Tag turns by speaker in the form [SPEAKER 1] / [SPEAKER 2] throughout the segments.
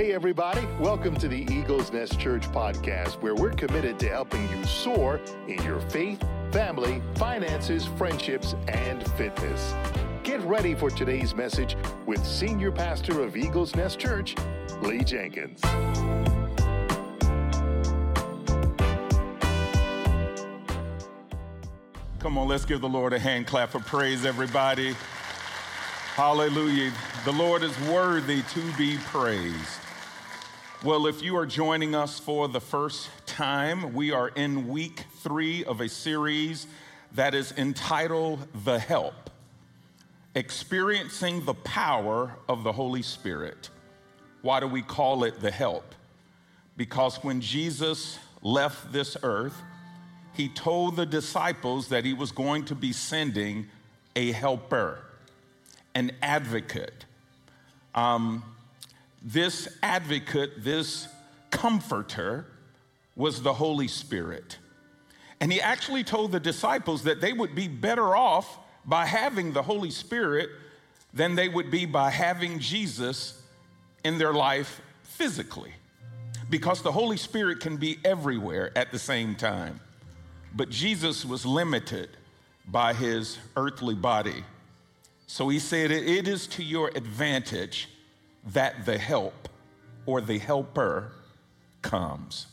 [SPEAKER 1] Hey, everybody, welcome to the Eagles Nest Church podcast, where we're committed to helping you soar in your faith, family, finances, friendships, and fitness. Get ready for today's message with Senior Pastor of Eagles Nest Church, Lee Jenkins.
[SPEAKER 2] Come on, let's give the Lord a hand clap of praise, everybody. Hallelujah. The Lord is worthy to be praised. Well, if you are joining us for the first time, we are in week three of a series that is entitled The Help Experiencing the Power of the Holy Spirit. Why do we call it The Help? Because when Jesus left this earth, he told the disciples that he was going to be sending a helper, an advocate. Um, this advocate, this comforter, was the Holy Spirit. And he actually told the disciples that they would be better off by having the Holy Spirit than they would be by having Jesus in their life physically. Because the Holy Spirit can be everywhere at the same time. But Jesus was limited by his earthly body. So he said, It is to your advantage that the help or the helper comes.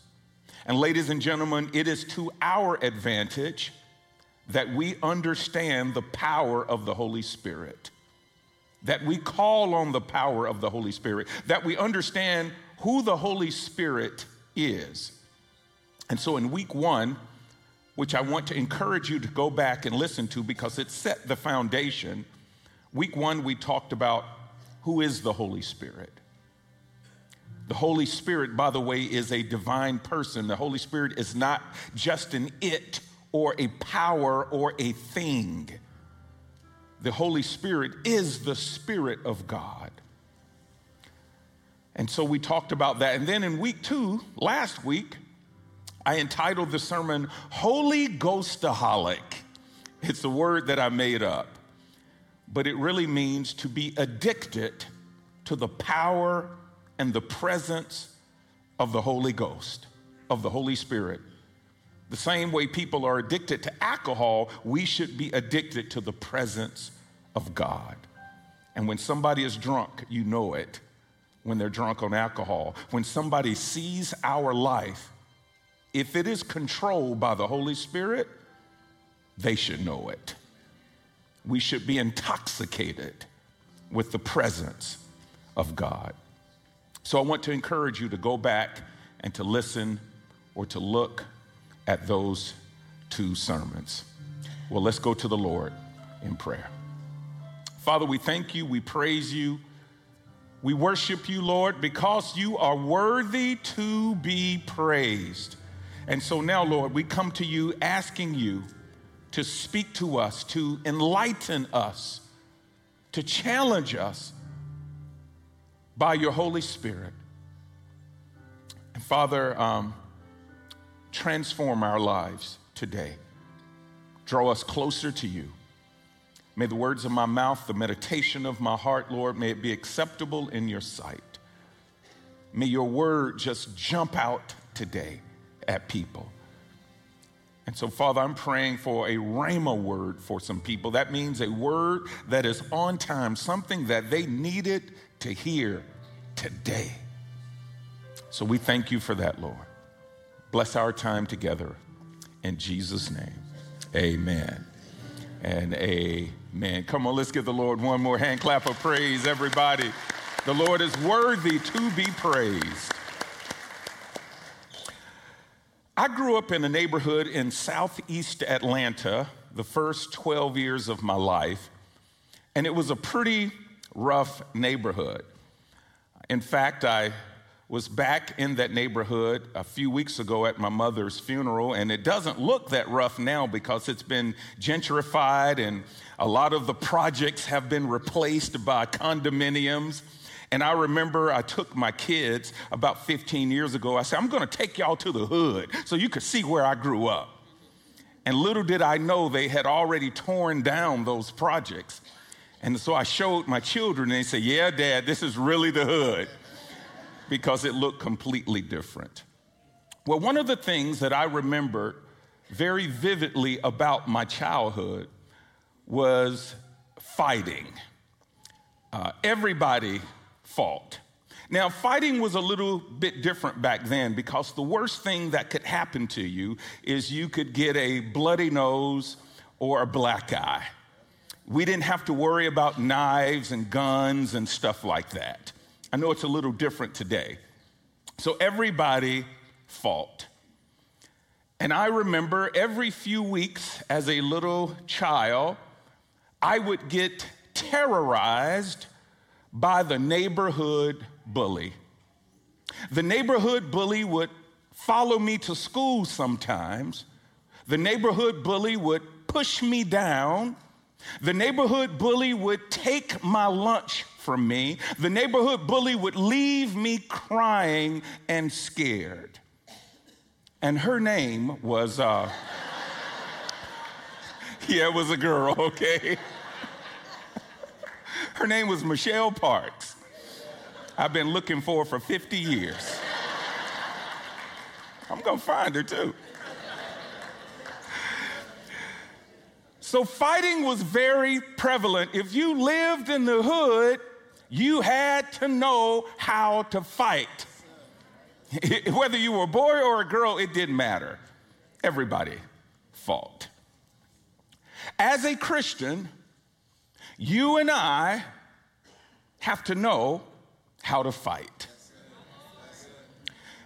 [SPEAKER 2] And ladies and gentlemen, it is to our advantage that we understand the power of the Holy Spirit, that we call on the power of the Holy Spirit, that we understand who the Holy Spirit is. And so in week one, which I want to encourage you to go back and listen to because it set the foundation. Week one, we talked about who is the Holy Spirit. The Holy Spirit, by the way, is a divine person. The Holy Spirit is not just an it or a power or a thing. The Holy Spirit is the Spirit of God. And so we talked about that. And then in week two, last week, I entitled the sermon Holy Ghostaholic. It's a word that I made up, but it really means to be addicted to the power and the presence of the Holy Ghost, of the Holy Spirit. The same way people are addicted to alcohol, we should be addicted to the presence of God. And when somebody is drunk, you know it when they're drunk on alcohol. When somebody sees our life, if it is controlled by the Holy Spirit, they should know it. We should be intoxicated with the presence of God. So I want to encourage you to go back and to listen or to look at those two sermons. Well, let's go to the Lord in prayer. Father, we thank you, we praise you, we worship you, Lord, because you are worthy to be praised. And so now, Lord, we come to you asking you to speak to us, to enlighten us, to challenge us by your Holy Spirit. And Father, um, transform our lives today. Draw us closer to you. May the words of my mouth, the meditation of my heart, Lord, may it be acceptable in your sight. May your word just jump out today at people. And so, Father, I'm praying for a rhema word for some people. That means a word that is on time, something that they needed to hear today. So we thank you for that, Lord. Bless our time together. In Jesus' name, amen and amen. Come on, let's give the Lord one more hand clap of praise, everybody. The Lord is worthy to be praised. I grew up in a neighborhood in southeast Atlanta the first 12 years of my life, and it was a pretty rough neighborhood. In fact, I was back in that neighborhood a few weeks ago at my mother's funeral, and it doesn't look that rough now because it's been gentrified and a lot of the projects have been replaced by condominiums. And I remember I took my kids about 15 years ago. I said, I'm going to take y'all to the hood so you could see where I grew up. And little did I know they had already torn down those projects. And so I showed my children, and they said, Yeah, Dad, this is really the hood. because it looked completely different. Well, one of the things that I remember very vividly about my childhood was fighting. Uh, everybody fought. Now, fighting was a little bit different back then because the worst thing that could happen to you is you could get a bloody nose or a black eye. We didn't have to worry about knives and guns and stuff like that. I know it's a little different today. So everybody fought. And I remember every few weeks as a little child, I would get terrorized by the neighborhood bully. The neighborhood bully would follow me to school sometimes. The neighborhood bully would push me down. The neighborhood bully would take my lunch from me. The neighborhood bully would leave me crying and scared. And her name was, uh, yeah, it was a girl, okay? Her name was Michelle Parks. I've been looking for her for 50 years. I'm gonna find her too. So, fighting was very prevalent. If you lived in the hood, you had to know how to fight. Whether you were a boy or a girl, it didn't matter. Everybody fought. As a Christian, you and I have to know how to fight.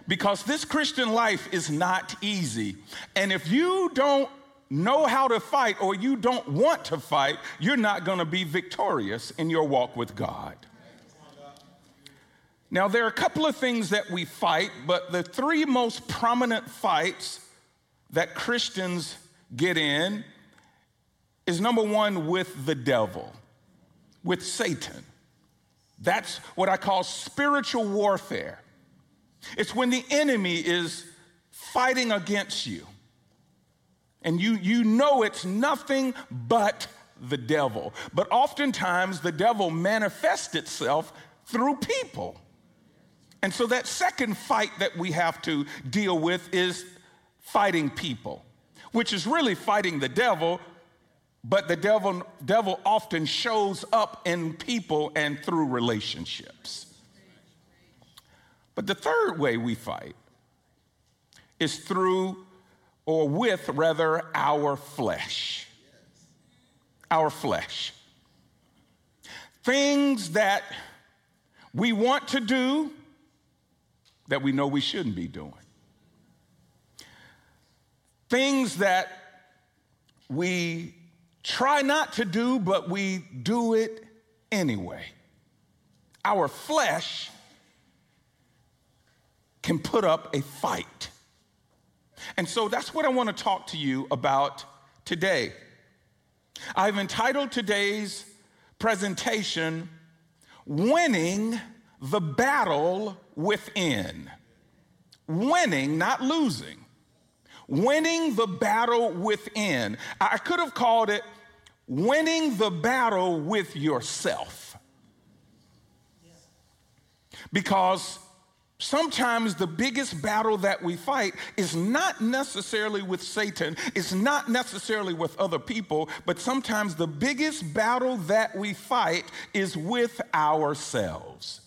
[SPEAKER 2] Because this Christian life is not easy. And if you don't know how to fight or you don't want to fight, you're not going to be victorious in your walk with God. Now, there are a couple of things that we fight, but the three most prominent fights that Christians get in is number one, with the devil, with Satan. That's what I call spiritual warfare. It's when the enemy is fighting against you. And you, you know it's nothing but the devil. But oftentimes the devil manifests itself through people. And so that second fight that we have to deal with is fighting people, which is really fighting the devil but the devil, devil often shows up in people and through relationships. But the third way we fight is through, or with rather, our flesh. Our flesh. Things that we want to do that we know we shouldn't be doing. Things that we try not to do, but we do it anyway. Our flesh can put up a fight. And so that's what I want to talk to you about today. I've entitled today's presentation, Winning the Battle Within. Winning, not losing winning the battle within. I could have called it winning the battle with yourself. Because sometimes the biggest battle that we fight is not necessarily with Satan, it's not necessarily with other people, but sometimes the biggest battle that we fight is with ourselves,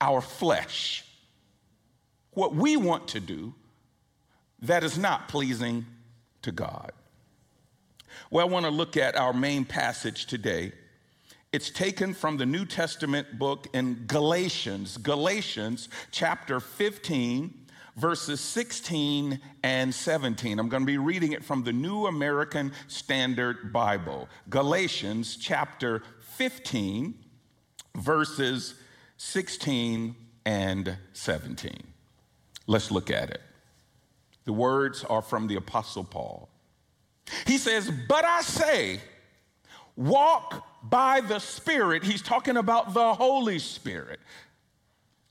[SPEAKER 2] our flesh. What we want to do that is not pleasing to God. Well, I want to look at our main passage today. It's taken from the New Testament book in Galatians, Galatians chapter 15, verses 16 and 17. I'm going to be reading it from the New American Standard Bible. Galatians chapter 15, verses 16 and 17. Let's look at it. The words are from the Apostle Paul. He says, But I say, walk by the Spirit. He's talking about the Holy Spirit.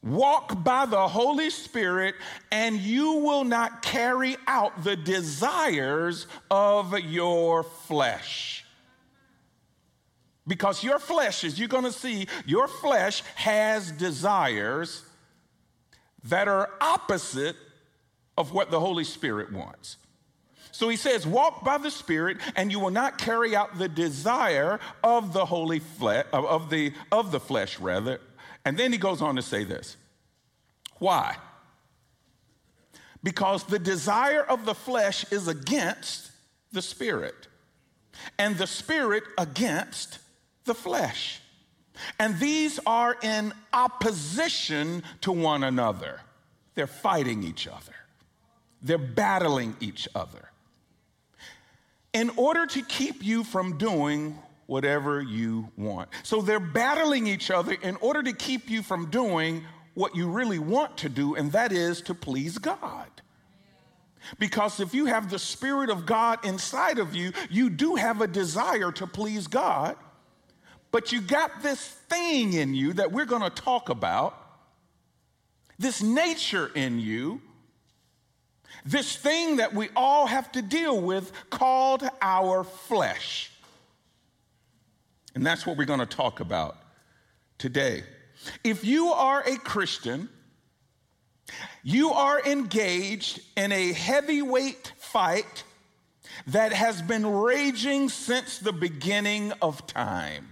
[SPEAKER 2] Walk by the Holy Spirit, and you will not carry out the desires of your flesh. Because your flesh, as you're gonna see, your flesh has desires that are opposite of what the Holy Spirit wants. So he says, walk by the Spirit, and you will not carry out the desire of the holy flesh, of the, of the flesh, rather. And then he goes on to say this. Why? Because the desire of the flesh is against the spirit, and the spirit against the flesh. And these are in opposition to one another. They're fighting each other, they're battling each other in order to keep you from doing whatever you want. So they're battling each other in order to keep you from doing what you really want to do, and that is to please God. Because if you have the Spirit of God inside of you, you do have a desire to please God, but you got this thing in you that we're to talk about, this nature in you this thing that we all have to deal with called our flesh. And that's what we're going to talk about today. If you are a Christian, you are engaged in a heavyweight fight that has been raging since the beginning of time.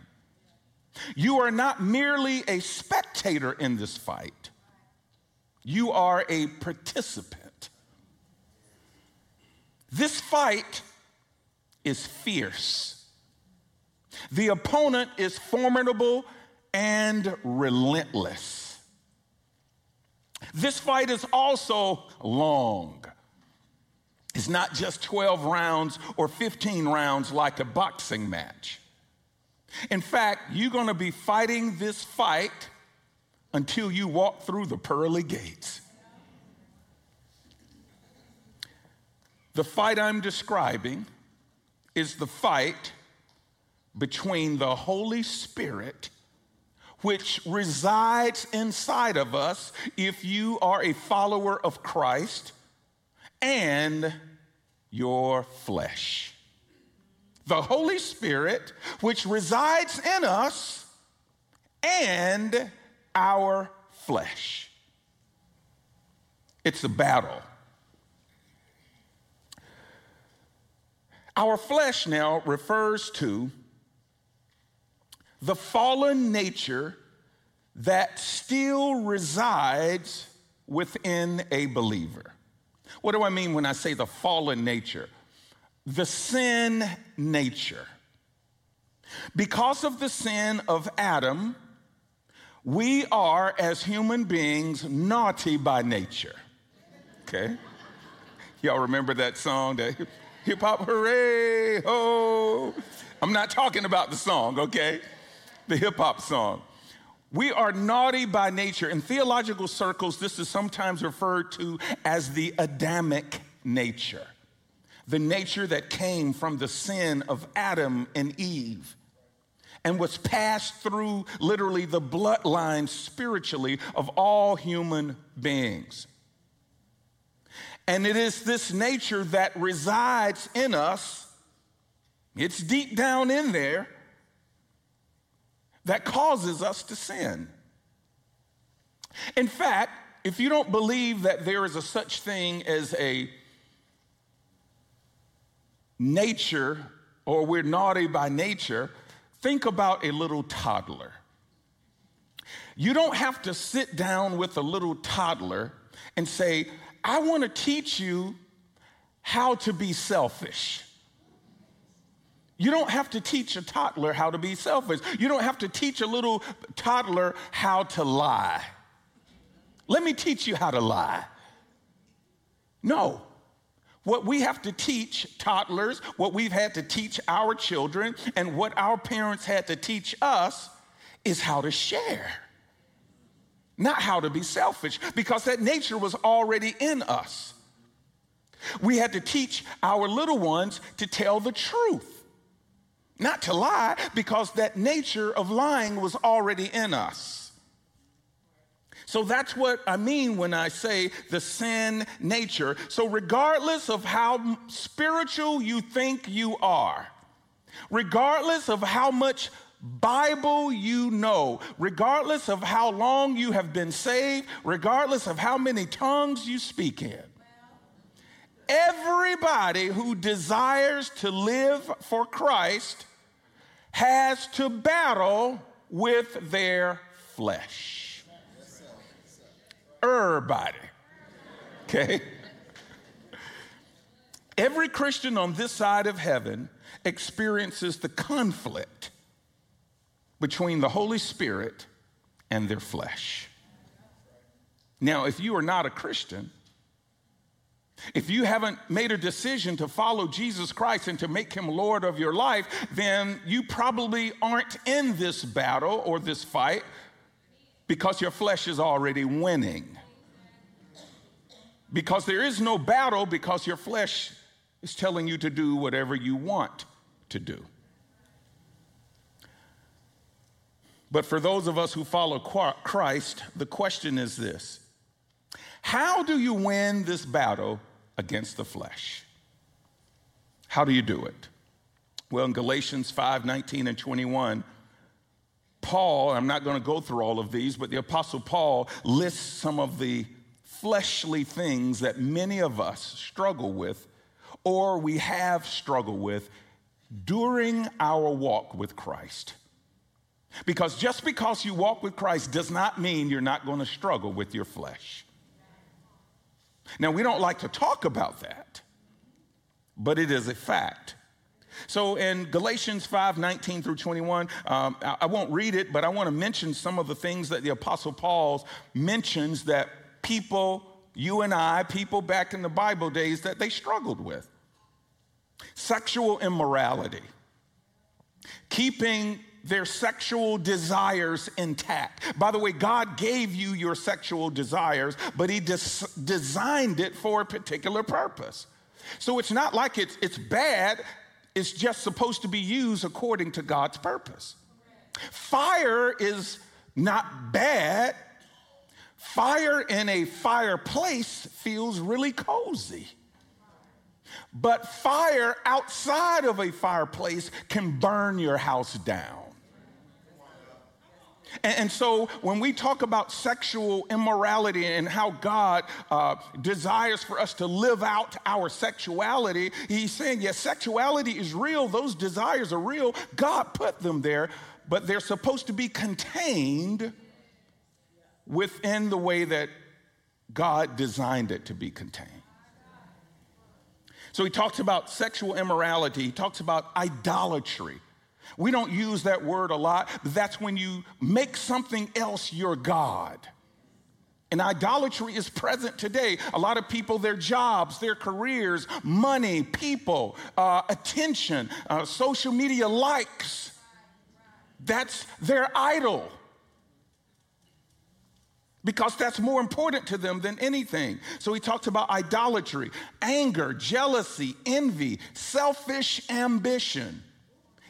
[SPEAKER 2] You are not merely a spectator in this fight, you are a participant. This fight is fierce. The opponent is formidable and relentless. This fight is also long. It's not just 12 rounds or 15 rounds like a boxing match. In fact, you're going to be fighting this fight until you walk through the pearly gates. The fight I'm describing is the fight between the Holy Spirit, which resides inside of us if you are a follower of Christ, and your flesh. The Holy Spirit, which resides in us, and our flesh. It's a battle. Our flesh now refers to the fallen nature that still resides within a believer. What do I mean when I say the fallen nature? The sin nature. Because of the sin of Adam, we are, as human beings, naughty by nature. Okay? Y'all remember that song that hip hop, hooray, ho. I'm not talking about the song, okay? The hip hop song. We are naughty by nature. In theological circles, this is sometimes referred to as the Adamic nature, the nature that came from the sin of Adam and Eve and was passed through literally the bloodline spiritually of all human beings. And it is this nature that resides in us, it's deep down in there, that causes us to sin. In fact, if you don't believe that there is a such thing as a nature or we're naughty by nature, think about a little toddler. You don't have to sit down with a little toddler and say, I want to teach you how to be selfish. You don't have to teach a toddler how to be selfish. You don't have to teach a little toddler how to lie. Let me teach you how to lie. No. What we have to teach toddlers, what we've had to teach our children, and what our parents had to teach us is how to share not how to be selfish, because that nature was already in us. We had to teach our little ones to tell the truth, not to lie, because that nature of lying was already in us. So that's what I mean when I say the sin nature. So, regardless of how spiritual you think you are, regardless of how much Bible you know, regardless of how long you have been saved, regardless of how many tongues you speak in. Everybody who desires to live for Christ has to battle with their flesh. Everybody. Okay? Every Christian on this side of heaven experiences the conflict between the Holy Spirit and their flesh. Now, if you are not a Christian, if you haven't made a decision to follow Jesus Christ and to make him Lord of your life, then you probably aren't in this battle or this fight because your flesh is already winning. Because there is no battle because your flesh is telling you to do whatever you want to do. But for those of us who follow Christ, the question is this How do you win this battle against the flesh? How do you do it? Well, in Galatians 5 19 and 21, Paul, I'm not going to go through all of these, but the Apostle Paul lists some of the fleshly things that many of us struggle with or we have struggled with during our walk with Christ. Because just because you walk with Christ does not mean you're not going to struggle with your flesh. Now, we don't like to talk about that, but it is a fact. So in Galatians 5 19 through 21, um, I, I won't read it, but I want to mention some of the things that the Apostle Paul mentions that people, you and I, people back in the Bible days, that they struggled with. Sexual immorality, keeping their sexual desires intact. By the way, God gave you your sexual desires, but He des- designed it for a particular purpose. So it's not like it's, it's bad, it's just supposed to be used according to God's purpose. Fire is not bad. Fire in a fireplace feels really cozy. But fire outside of a fireplace can burn your house down. And, so when we talk about sexual immorality and how God uh, desires for us to live out our sexuality, he's saying, yes, sexuality is real. Those desires are real. God put them there, but they're supposed to be contained within the way that God designed it to be contained. So he talks about sexual immorality, he talks about idolatry. We don't use that word a lot, but that's when you make something else your God. And idolatry is present today. A lot of people, their jobs, their careers, money, people, uh, attention, uh, social media likes, that's their idol. Because that's more important to them than anything. So he talks about idolatry, anger, jealousy, envy, selfish ambition.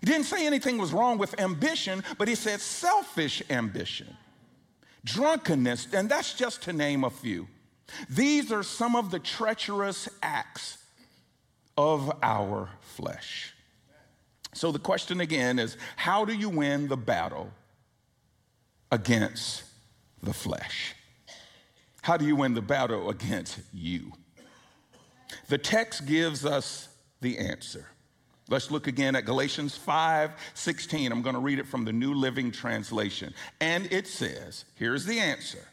[SPEAKER 2] Didn't say anything was wrong with ambition, but he said selfish ambition, drunkenness, and that's just to name a few. These are some of the treacherous acts of our flesh. So the question again is how do you win the battle against the flesh? How do you win the battle against you? The text gives us the answer. Let's look again at Galatians 5 16. I'm going to read it from the New Living Translation. And it says, here's the answer.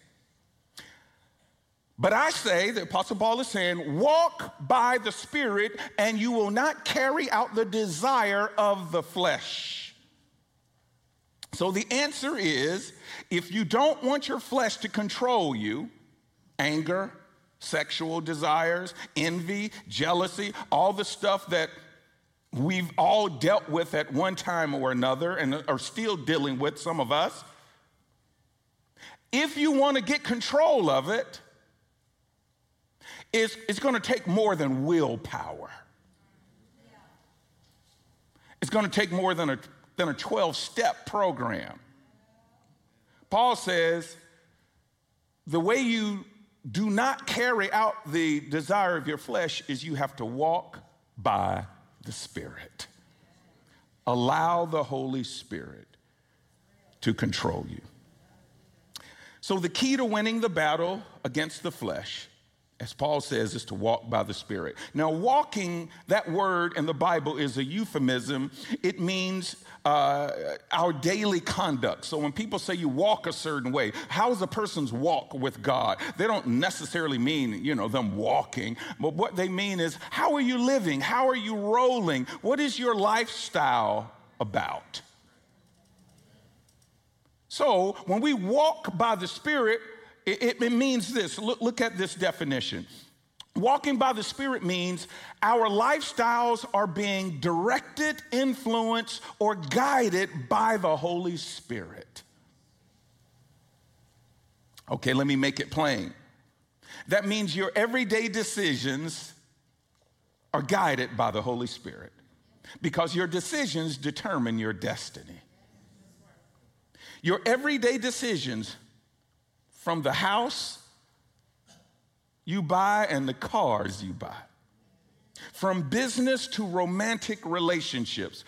[SPEAKER 2] But I say, the Apostle Paul is saying, walk by the Spirit, and you will not carry out the desire of the flesh. So the answer is if you don't want your flesh to control you, anger, sexual desires, envy, jealousy, all the stuff that we've all dealt with at one time or another and are still dealing with, some of us. If you want to get control of it, it's, it's going to take more than willpower. It's going to take more than a, than a 12 step program. Paul says the way you do not carry out the desire of your flesh is you have to walk by the Spirit. Allow the Holy Spirit to control you. So, the key to winning the battle against the flesh, as Paul says, is to walk by the Spirit. Now, walking, that word in the Bible is a euphemism. It means uh, our daily conduct. So, when people say you walk a certain way, how is a person's walk with God? They don't necessarily mean, you know, them walking, but what they mean is how are you living? How are you rolling? What is your lifestyle about? So when we walk by the Spirit, it, it, means this. Look, look at this definition. Walking by the Spirit means our lifestyles are being directed, influenced, or guided by the Holy Spirit. Okay, let me make it plain. That means your everyday decisions are guided by the Holy Spirit because your decisions determine your destiny. Your everyday decisions from the house you buy and the cars you buy, from business to romantic relationships,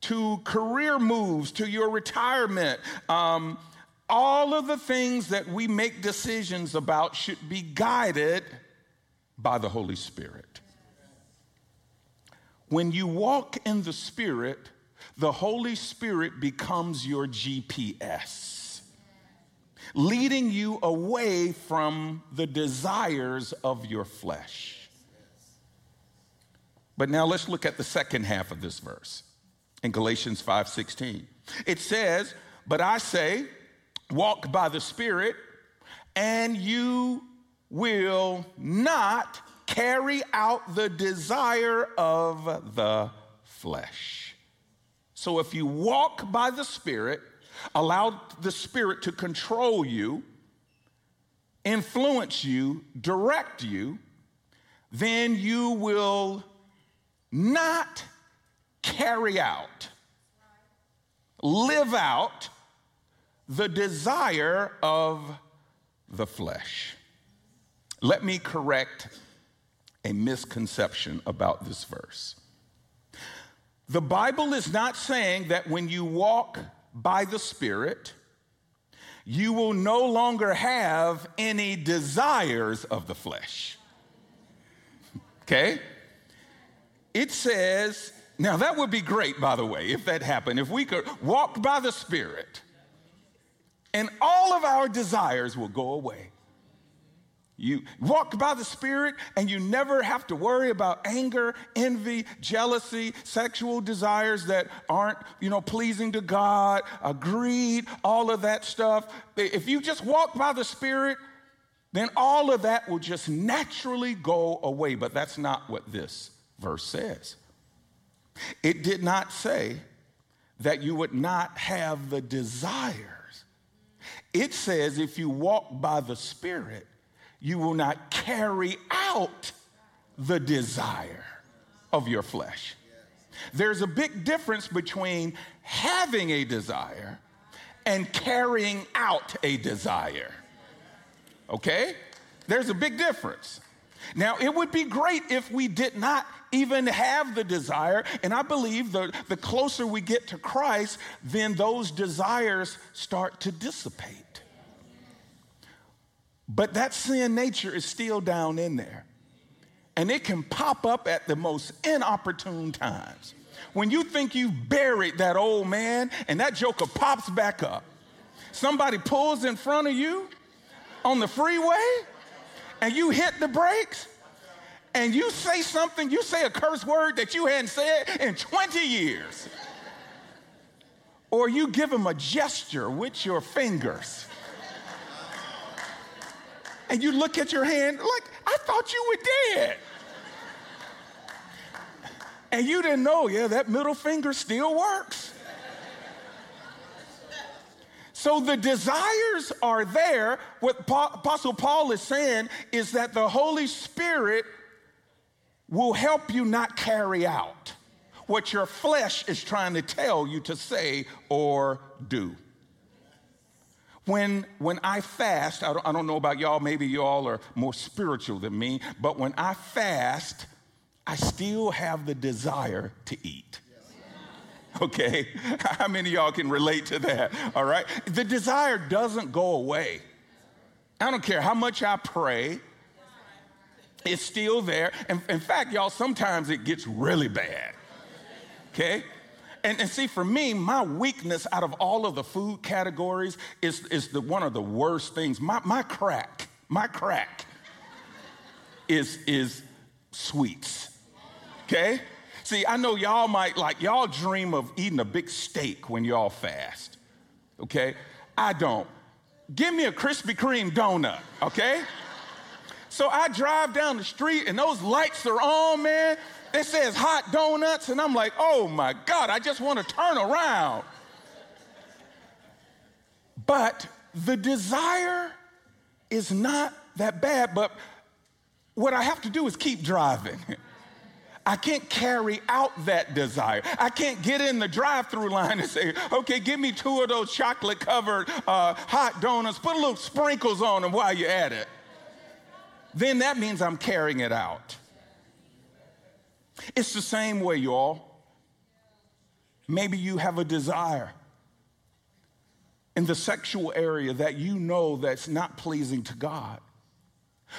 [SPEAKER 2] to career moves, to your retirement, um, all of the things that we make decisions about should be guided by the Holy Spirit. When you walk in the Spirit, the Holy Spirit becomes your GPS, leading you away from the desires of your flesh. But now let's look at the second half of this verse in Galatians 5:16. It says, "But I say, walk by the Spirit, and you will not carry out the desire of the flesh." So if you walk by the Spirit, allow the Spirit to control you, influence you, direct you, then you will not carry out, live out the desire of the flesh. Let me correct a misconception about this verse. The Bible is not saying that when you walk by the Spirit, you will no longer have any desires of the flesh. Okay? It says, now that would be great, by the way, if that happened. If we could walk by the Spirit and all of our desires will go away. You walk by the Spirit and you never have to worry about anger, envy, jealousy, sexual desires that aren't, you know, pleasing to God, uh, greed, all of that stuff. If you just walk by the Spirit, then all of that will just naturally go away. But that's not what this verse says. It did not say that you would not have the desires. It says if you walk by the Spirit, you will not carry out the desire of your flesh. There's a big difference between having a desire and carrying out a desire. Okay? There's a big difference. Now, it would be great if we did not even have the desire. And I believe the, the closer we get to Christ, then those desires start to dissipate. But that sin nature is still down in there. And it can pop up at the most inopportune times. When you think you've buried that old man and that joker pops back up, somebody pulls in front of you on the freeway and you hit the brakes and you say something, you say a curse word that you hadn't said in 20 years. Or you give him a gesture with your fingers and you look at your hand like, I thought you were dead. And you didn't know, yeah, that middle finger still works. So the desires are there. What Apostle Paul is saying is that the Holy Spirit will help you not carry out what your flesh is trying to tell you to say or do. When, when I fast, I don't, I don't know about y'all, maybe y'all are more spiritual than me, but when I fast, I still have the desire to eat. Okay? How many y'all can relate to that? All right? The desire doesn't go away. I don't care how much I pray, it's still there. In fact, y'all, sometimes it gets really bad. Okay? And, and, see, for me, my weakness out of all of the food categories is, is the, one of the worst things. My, my crack, my crack is, is sweets. Okay? See, I know y'all might like, y'all dream of eating a big steak when y'all fast. Okay? I don't. Give me a Krispy Kreme donut, okay? So I drive down the street and those lights are on, man. It says hot donuts, and I'm like, oh my God, I just want to turn around. But the desire is not that bad, but what I have to do is keep driving. I can't carry out that desire. I can't get in the drive through line and say, okay, give me two of those chocolate covered uh, hot donuts, put a little sprinkles on them while you're at it. Then that means I'm carrying it out. It's the same way, y'all. Maybe you have a desire in the sexual area that you know that's not pleasing to God.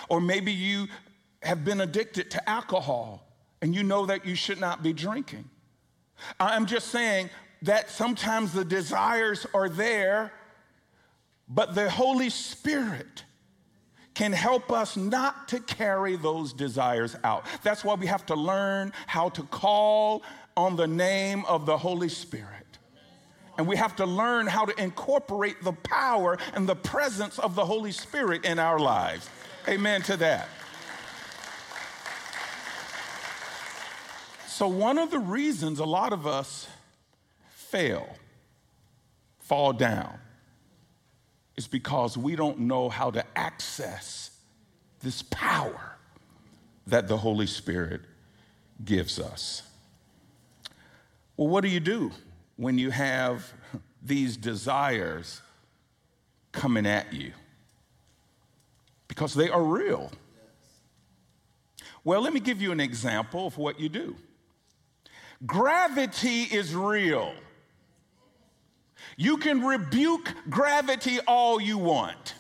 [SPEAKER 2] Or maybe you have been addicted to alcohol and you know that you should not be drinking. I'm just saying that sometimes the desires are there, but the Holy Spirit can help us not to carry those desires out. That's why we have to learn how to call on the name of the Holy Spirit. And we have to learn how to incorporate the power and the presence of the Holy Spirit in our lives. Amen to that. So, one of the reasons a lot of us fail, fall down, is because we don't know how to access this power that the Holy Spirit gives us. Well, what do you do when you have these desires coming at you? Because they are real. Well, let me give you an example of what you do. Gravity is real. You can rebuke gravity all you want.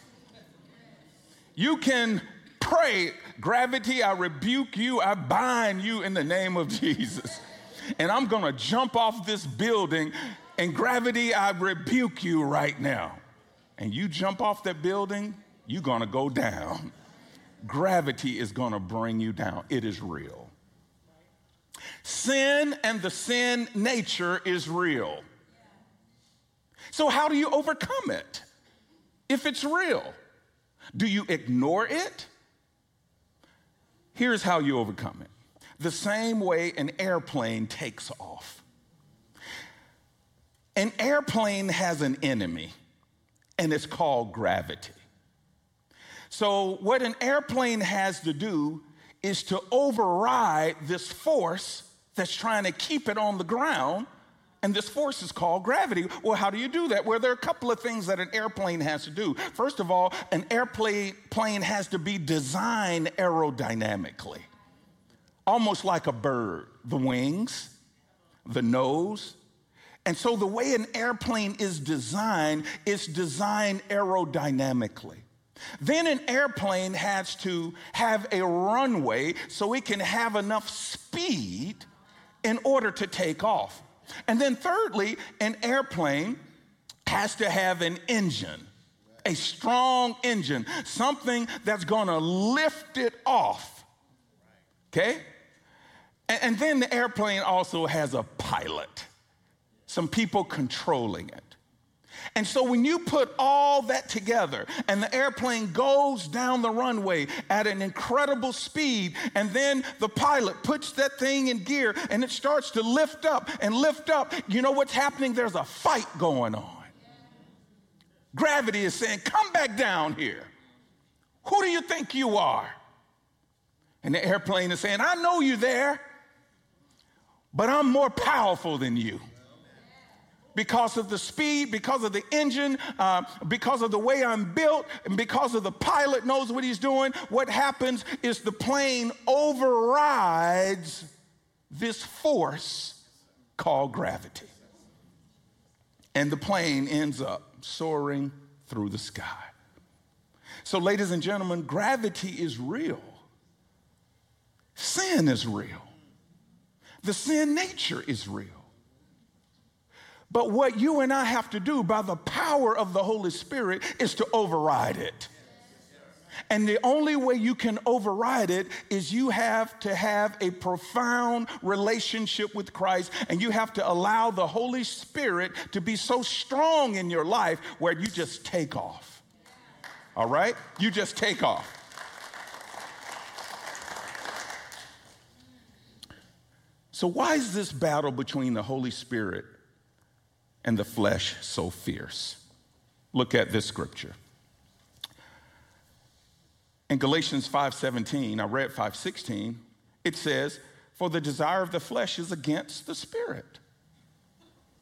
[SPEAKER 2] You can pray, Gravity, I rebuke you, I bind you in the name of Jesus. And I'm gonna jump off this building, and gravity, I rebuke you right now. And you jump off that building, you're gonna go down. Gravity is gonna bring you down. It is real. Sin and the sin nature is real. So, how do you overcome it if it's real? Do you ignore it? Here's how you overcome it the same way an airplane takes off. An airplane has an enemy, and it's called gravity. So, what an airplane has to do is to override this force that's trying to keep it on the ground. And this force is called gravity. Well, how do you do that? Well, there are a couple of things that an airplane has to do. First of all, an airplane plane has to be designed aerodynamically, almost like a bird. The wings, the nose. And so the way an airplane is designed is designed aerodynamically. Then an airplane has to have a runway so it can have enough speed in order to take off. And then, thirdly, an airplane has to have an engine, a strong engine, something that's gonna lift it off. Okay? And, then the airplane also has a pilot, some people controlling it. And so when you put all that together and the airplane goes down the runway at an incredible speed, and then the pilot puts that thing in gear and it starts to lift up and lift up, you know what's happening? There's a fight going on. Gravity is saying, Come back down here. Who do you think you are? And the airplane is saying, I know you're there, but I'm more powerful than you because of the speed, because of the engine, uh, because of the way I'm built, and because of the pilot knows what he's doing, what happens is the plane overrides this force called gravity. and the plane ends up soaring through the sky. So, ladies and gentlemen, gravity is real, sin is real, the sin nature is real. But what you and I have to do by the power of the Holy Spirit is to override it. And the only way you can override it is you have to have a profound relationship with Christ and you have to allow the Holy Spirit to be so strong in your life where you just take off. All right? You just take off. So, why is this battle between the Holy Spirit and the flesh so fierce? Look at this scripture. In Galatians 5:17, I read 5:16, it says, "For the desire of the flesh is against the spirit,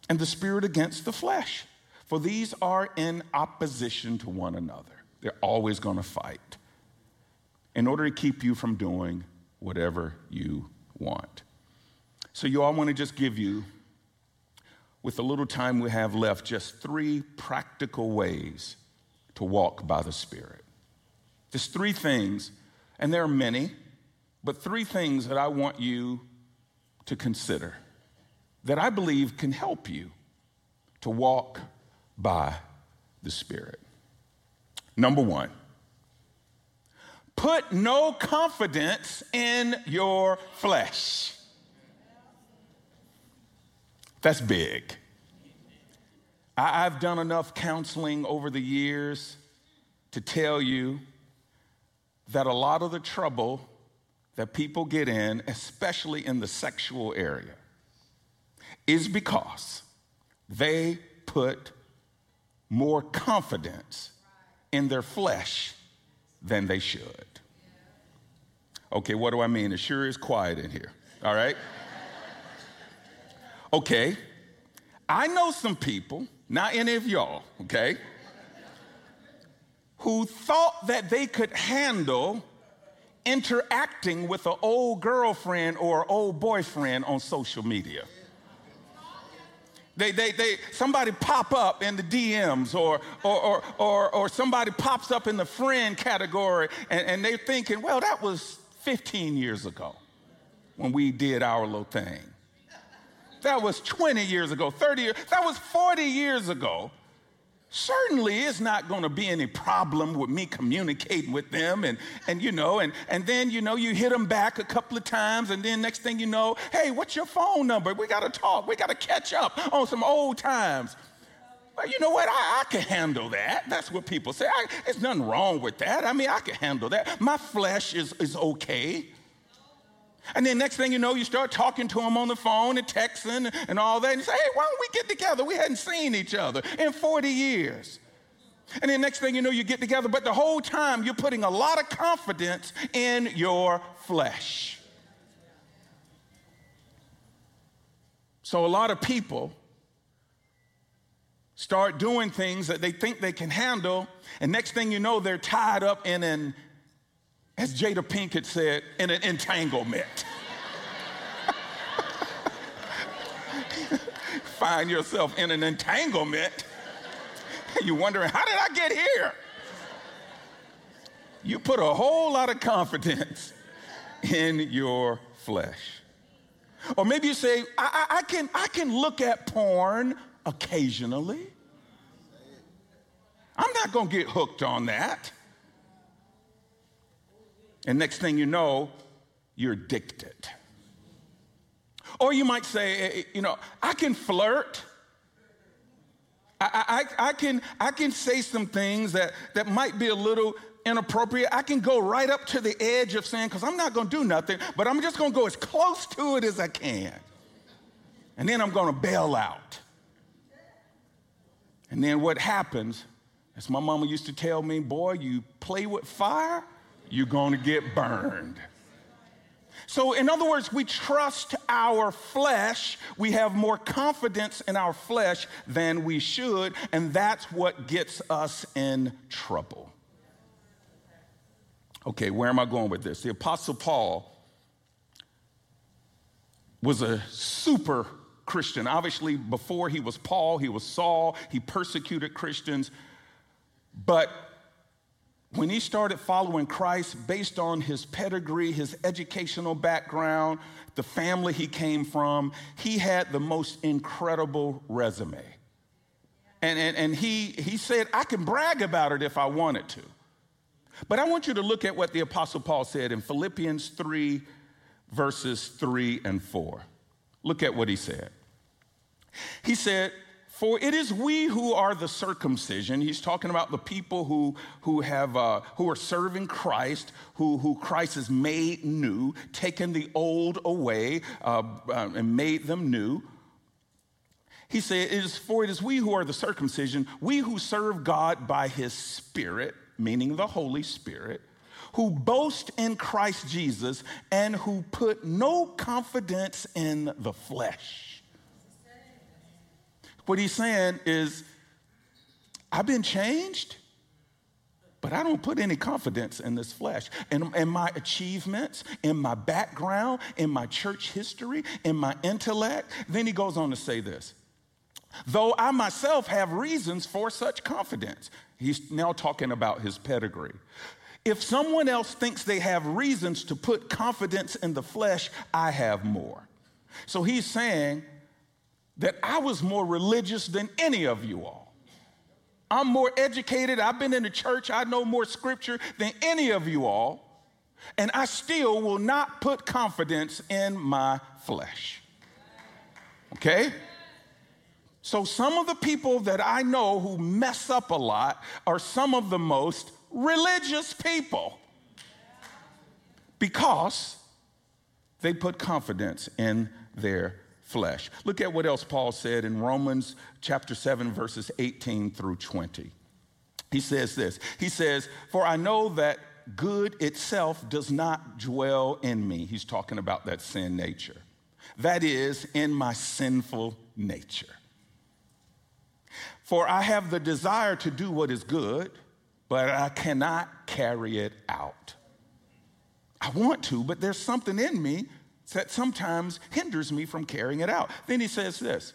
[SPEAKER 2] and the spirit against the flesh, for these are in opposition to one another. They're always going to fight in order to keep you from doing whatever you want." So you all want to just give you with the little time we have left just three practical ways to walk by the spirit. Just three things, and there are many, but three things that I want you to consider that I believe can help you to walk by the Spirit. Number one, put no confidence in your flesh. That's big. I've done enough counseling over the years to tell you that a lot of the trouble that people get in, especially in the sexual area, is because they put more confidence in their flesh than they should. Okay, what do I mean? It sure is quiet in here, all right? Okay, I know some people, not any of y'all, okay? who thought that they could handle interacting with an old girlfriend or old boyfriend on social media. They, they, they, somebody pop up in the DMs or, or, or, or, or somebody pops up in the friend category and, and they're thinking, well, that was 15 years ago when we did our little thing. That was 20 years ago, 30 years, that was 40 years ago certainly it's not going to be any problem with me communicating with them and, and you know and, and then you know you hit them back a couple of times and then next thing you know hey what's your phone number we got to talk we got to catch up on some old times well, you know what? I, I can handle that. That's what people say. I, there's nothing wrong with that. I mean, I can handle that. My flesh is, is okay. And then next thing you know, you start talking to them on the phone and texting and all that. And you say, hey, why don't we get together? We hadn't seen each other in 40 years. And then next thing you know, you get together, but the whole time you're putting a lot of confidence in your flesh. So a lot of people start doing things that they think they can handle, and next thing you know, they're tied up in an as Jada Pinkett said, in an entanglement. Find yourself in an entanglement. You're wondering, how did I get here? You put a whole lot of confidence in your flesh. Or maybe you say, I, I, I, can, I can look at porn occasionally. I'm not going to get hooked on that. And next thing you know, you're addicted. Or you might say, eh, eh, you know, I can flirt. I, I, I, can, I can say some things that, that might be a little inappropriate. I can go right up to the edge of saying, because I'm not going to do nothing, but I'm just going to go as close to it as I can. And then I'm going to bail out. And then what happens, as my mama used to tell me, boy, you play with fire, you're going to get burned. So, in other words, we trust our flesh. We have more confidence in our flesh than we should, and that's what gets us in trouble. Okay, where am I going with this? The Apostle Paul was a super Christian. Obviously, before he was Paul, he was Saul, he persecuted Christians. But when he started following Christ based on his pedigree, his educational background, the family he came from, he had the most incredible resume. And, and, and he, he said, I can brag about it if I wanted to. But I want you to look at what the Apostle Paul said in Philippians 3, verses 3 and 4. Look at what he said. He said, For it is we who are the circumcision. He's talking about the people who, who, have, uh, who are serving Christ, who, who Christ has made new, taken the old away uh, uh, and made them new. He said, It is for it is we who are the circumcision, we who serve God by his Spirit, meaning the Holy Spirit, who boast in Christ Jesus and who put no confidence in the flesh. What he's saying is, I've been changed, but I don't put any confidence in this flesh. In, in my achievements, in my background, in my church history, in my intellect. Then he goes on to say this though I myself have reasons for such confidence. He's now talking about his pedigree. If someone else thinks they have reasons to put confidence in the flesh, I have more. So he's saying that I was more religious than any of you all. I'm more educated, I've been in the church, I know more scripture than any of you all, and I still will not put confidence in my flesh. Okay? So, some of the people that I know who mess up a lot are some of the most religious people because they put confidence in their flesh. Look at what else Paul said in Romans chapter 7, verses 18 through 20. He says this He says, For I know that good itself does not dwell in me. He's talking about that sin nature. That is, in my sinful nature. For I have the desire to do what is good, but I cannot carry it out. I want to, but there's something in me that sometimes hinders me from carrying it out. Then he says this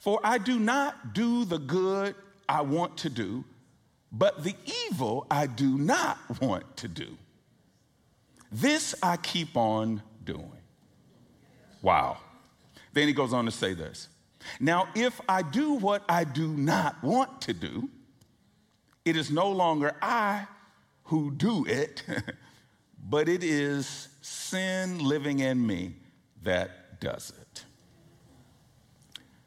[SPEAKER 2] For I do not do the good I want to do, but the evil I do not want to do. This I keep on doing. Wow. Then he goes on to say this now, if I do what I do not want to do, it is no longer I who do it, but it is sin living in me that does it.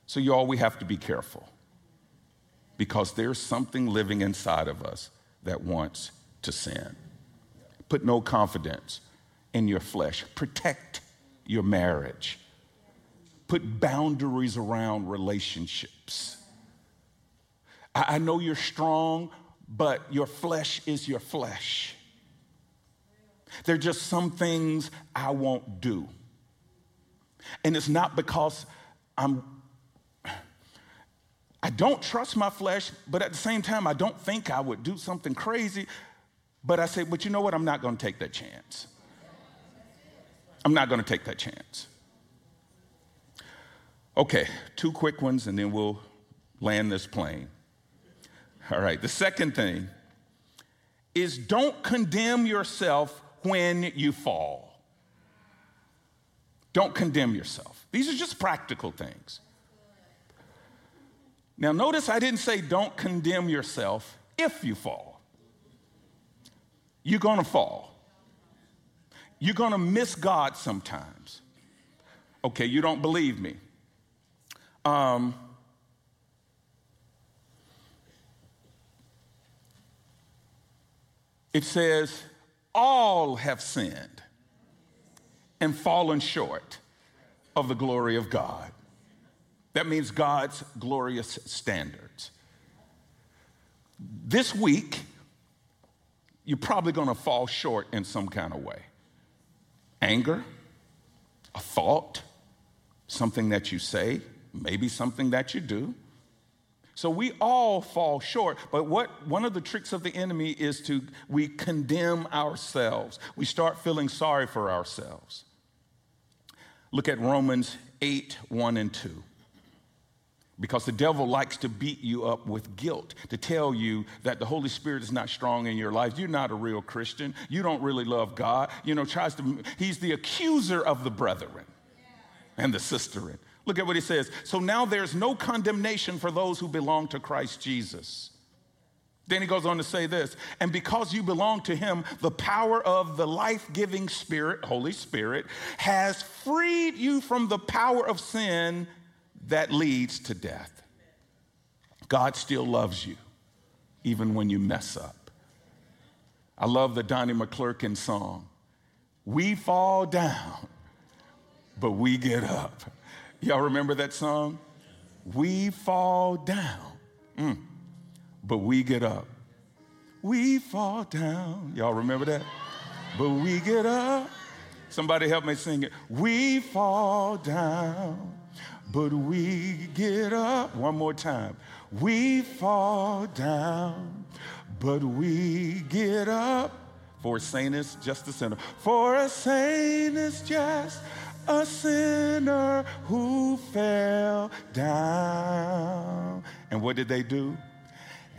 [SPEAKER 2] So, y'all, we have to be careful because there's something living inside of us that wants to sin. Put no confidence in your flesh, protect your marriage put boundaries around relationships. I, know you're strong, but your flesh is your flesh. There are just some things I won't do. And it's not because I'm I don't trust my flesh, but at the same time, I don't think I would do something crazy. But I say, but you know what? I'm not going to take that chance. I'm not going to take that chance. Okay, two quick ones and then we'll land this plane. All right, the second thing is don't condemn yourself when you fall. Don't condemn yourself. These are just practical things. Now, notice I didn't say don't condemn yourself if you fall. You're gonna fall. You're gonna miss God sometimes. Okay, you don't believe me. Um, it says, All have sinned and fallen short of the glory of God. That means God's glorious standards. This week, you're probably going to fall short in some kind of way anger, a thought, something that you say, maybe something that you do. So we all fall short, but what one of the tricks of the enemy is to we condemn ourselves. We start feeling sorry for ourselves. Look at Romans 8 1 and 2. Because the devil likes to beat you up with guilt, to tell you that the Holy Spirit is not strong in your life. You're not a real Christian. You don't really love God. You know, tries to, he's the accuser of the brethren and the sisterin. Look at what he says. So now there's no condemnation for those who belong to Christ Jesus. Then he goes on to say this, and because you belong to him, the power of the life giving Spirit, Holy Spirit, has freed you from the power of sin that leads to death. God still loves you, even when you mess up. I love the Donnie McClurkin song. We fall down, but we get up. Y'all remember that song? We fall down, mm, but we get up. We fall down. Y'all remember that? But we get up. Somebody help me sing it. We fall down, but we get up. One more time. We fall down, but we get up. For a saint is just a sinner. For a saint is just a sinner who fell down. And what did they do?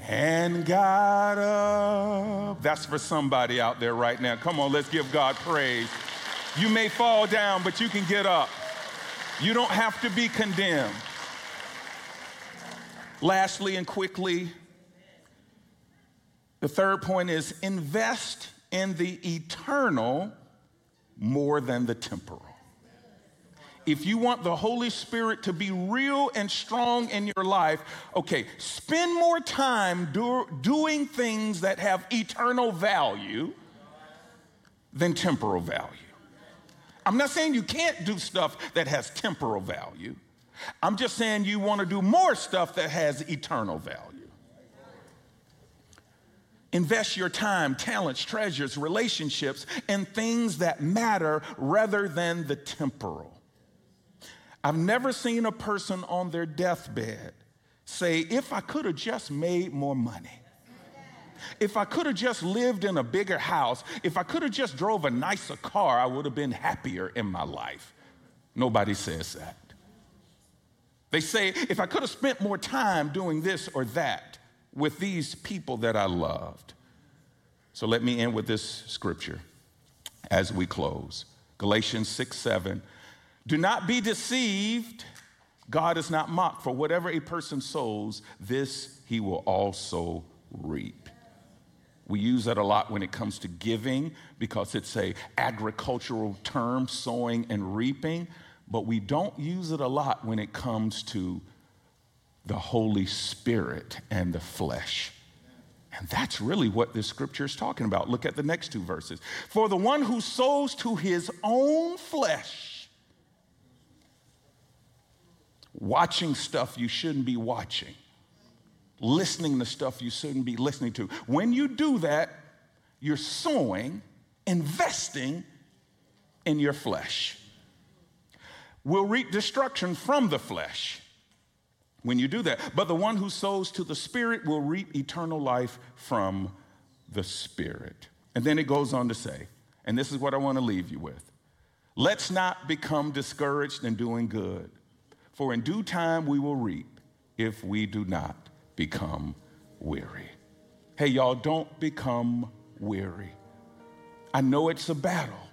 [SPEAKER 2] And got up. That's for somebody out there right now. Come on, let's give God praise. You may fall down, but you can get up. You don't have to be condemned. Lastly and quickly, the third point is invest in the eternal more than the temporal. If you want the Holy Spirit to be real and strong in your life, okay, spend more time do, doing things that have eternal value than temporal value. I'm not saying you can't do stuff that has temporal value. I'm just saying you want to do more stuff that has eternal value. Invest your time, talents, treasures, relationships in things that matter rather than the temporal. I've never seen a person on their deathbed say, if I could have just made more money. If I could have just lived in a bigger house, if I could have just drove a nicer car, I would have been happier in my life. Nobody says that. They say, if I could have spent more time doing this or that with these people that I loved. So let me end with this scripture as we close Galatians 6 7. Do not be deceived. God is not mocked, for whatever a person sows, this he will also reap. We use that a lot when it comes to giving because it's a agricultural term, sowing and reaping, but we don't use it a lot when it comes to the Holy Spirit and the flesh. And that's really what this scripture is talking about. Look at the next two verses. For the one who sows to his own flesh, watching stuff you shouldn't be watching, listening to stuff you shouldn't be listening to. When you do that, you're sowing, investing in your flesh. Will reap destruction from the flesh when you do that. But the one who sows to the Spirit will reap eternal life from the Spirit. And then it goes on to say, and this is what I want to leave you with let's not become discouraged in doing good, for in due time we will reap if we do not become weary. Hey, y'all, don't become weary. I know it's a battle,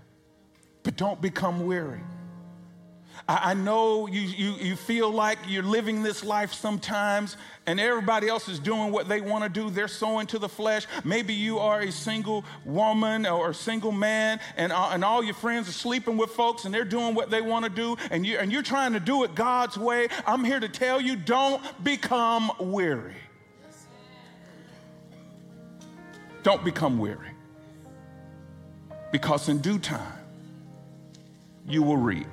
[SPEAKER 2] but don't become weary. I, I know you, you, you feel like you're living this life sometimes and everybody else is doing what they want to do. They're sowing to the flesh. Maybe you are a single woman or a single man, and, uh, and all your friends are sleeping with folks and they're doing what they want to do, and, you, and you're trying to do it God's way. I'm here to tell you don't become weary. Don't become weary. Because in due time, you will reap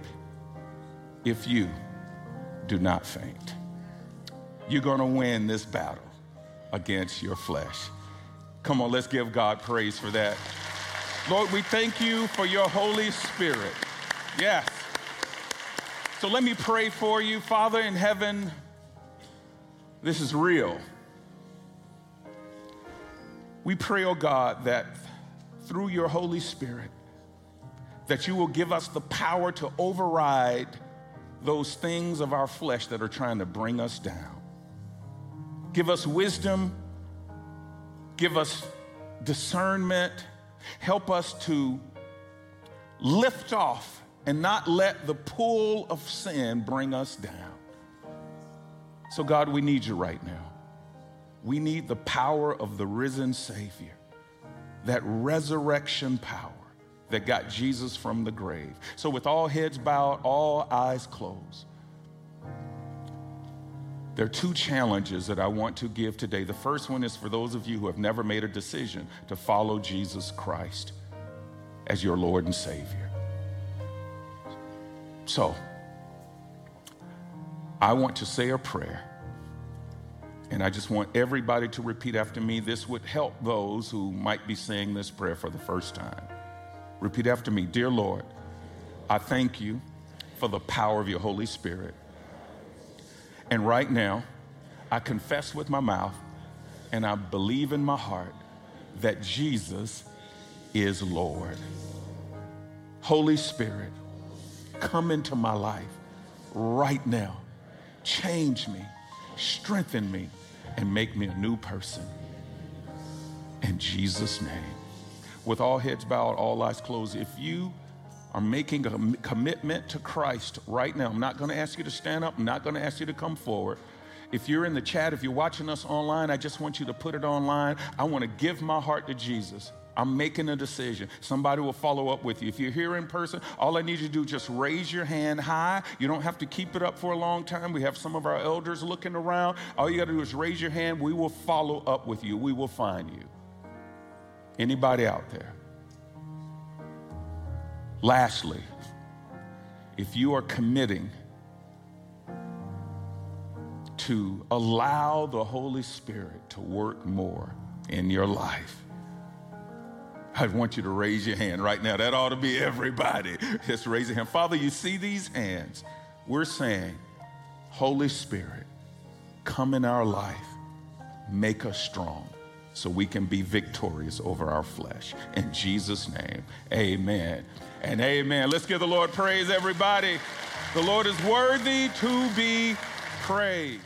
[SPEAKER 2] if you do not faint. You're going to win this battle against your flesh. Come on, let's give God praise for that. Lord, we thank you for your Holy Spirit. Yes. So let me pray for you, Father in heaven. This is real. We pray, oh God, that through your Holy Spirit, that you will give us the power to override those things of our flesh that are trying to bring us down. Give us wisdom, give us discernment, help us to lift off and not let the pull of sin bring us down. So, God, we need you right now. We need the power of the risen Savior, that resurrection power that got Jesus from the grave. So, with all heads bowed, all eyes closed, there are two challenges that I want to give today. The first one is for those of you who have never made a decision to follow Jesus Christ as your Lord and Savior. So, I want to say a prayer. And I just want everybody to repeat after me. This would help those who might be saying this prayer for the first time. Repeat after me Dear Lord, I thank you for the power of your Holy Spirit. And right now, I confess with my mouth and I believe in my heart that Jesus is Lord. Holy Spirit, come into my life right now. Change me, strengthen me, and make me a new person. In Jesus' name. With all heads bowed, all eyes closed, if you are making a commitment to Christ right now, I'm not going to ask you to stand up, I'm not going to ask you to come forward. If you're in the chat, if you're watching us online, I just want you to put it online. I want to give my heart to Jesus. I'm making a decision. Somebody will follow up with you. If you're here in person, all I need you to do is just raise your hand high. You don't have to keep it up for a long time. We have some of our elders looking around. All you got to do is raise your hand. We will follow up with you. We will find you. Anybody out there? Lastly, if you are committing to allow the Holy Spirit to work more in your life, I want you to raise your hand right now. That ought to be everybody. Just raise your hand. Father, you see these hands. We're saying, Holy Spirit, come in our life, make us strong so we can be victorious over our flesh. In Jesus' name, amen and amen. Let's give the Lord praise, everybody. The Lord is worthy to be praised.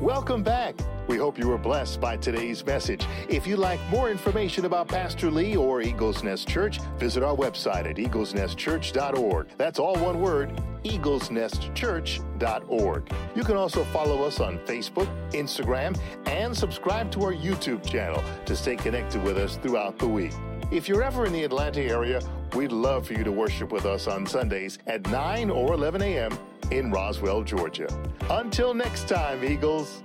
[SPEAKER 1] Welcome back. We hope you were blessed by today's message. If you'd like more information about Pastor Lee or Eagles Nest Church, visit our website at eaglesnestchurch.org. That's all one word, eaglesnestchurch.org. You can also follow us on Facebook, Instagram, and subscribe to our YouTube channel to stay connected with us throughout the week. If you're ever in the Atlanta area, we'd love for you to worship with us on Sundays at 9 or 11 a.m. in Roswell, Georgia. Until next time, Eagles.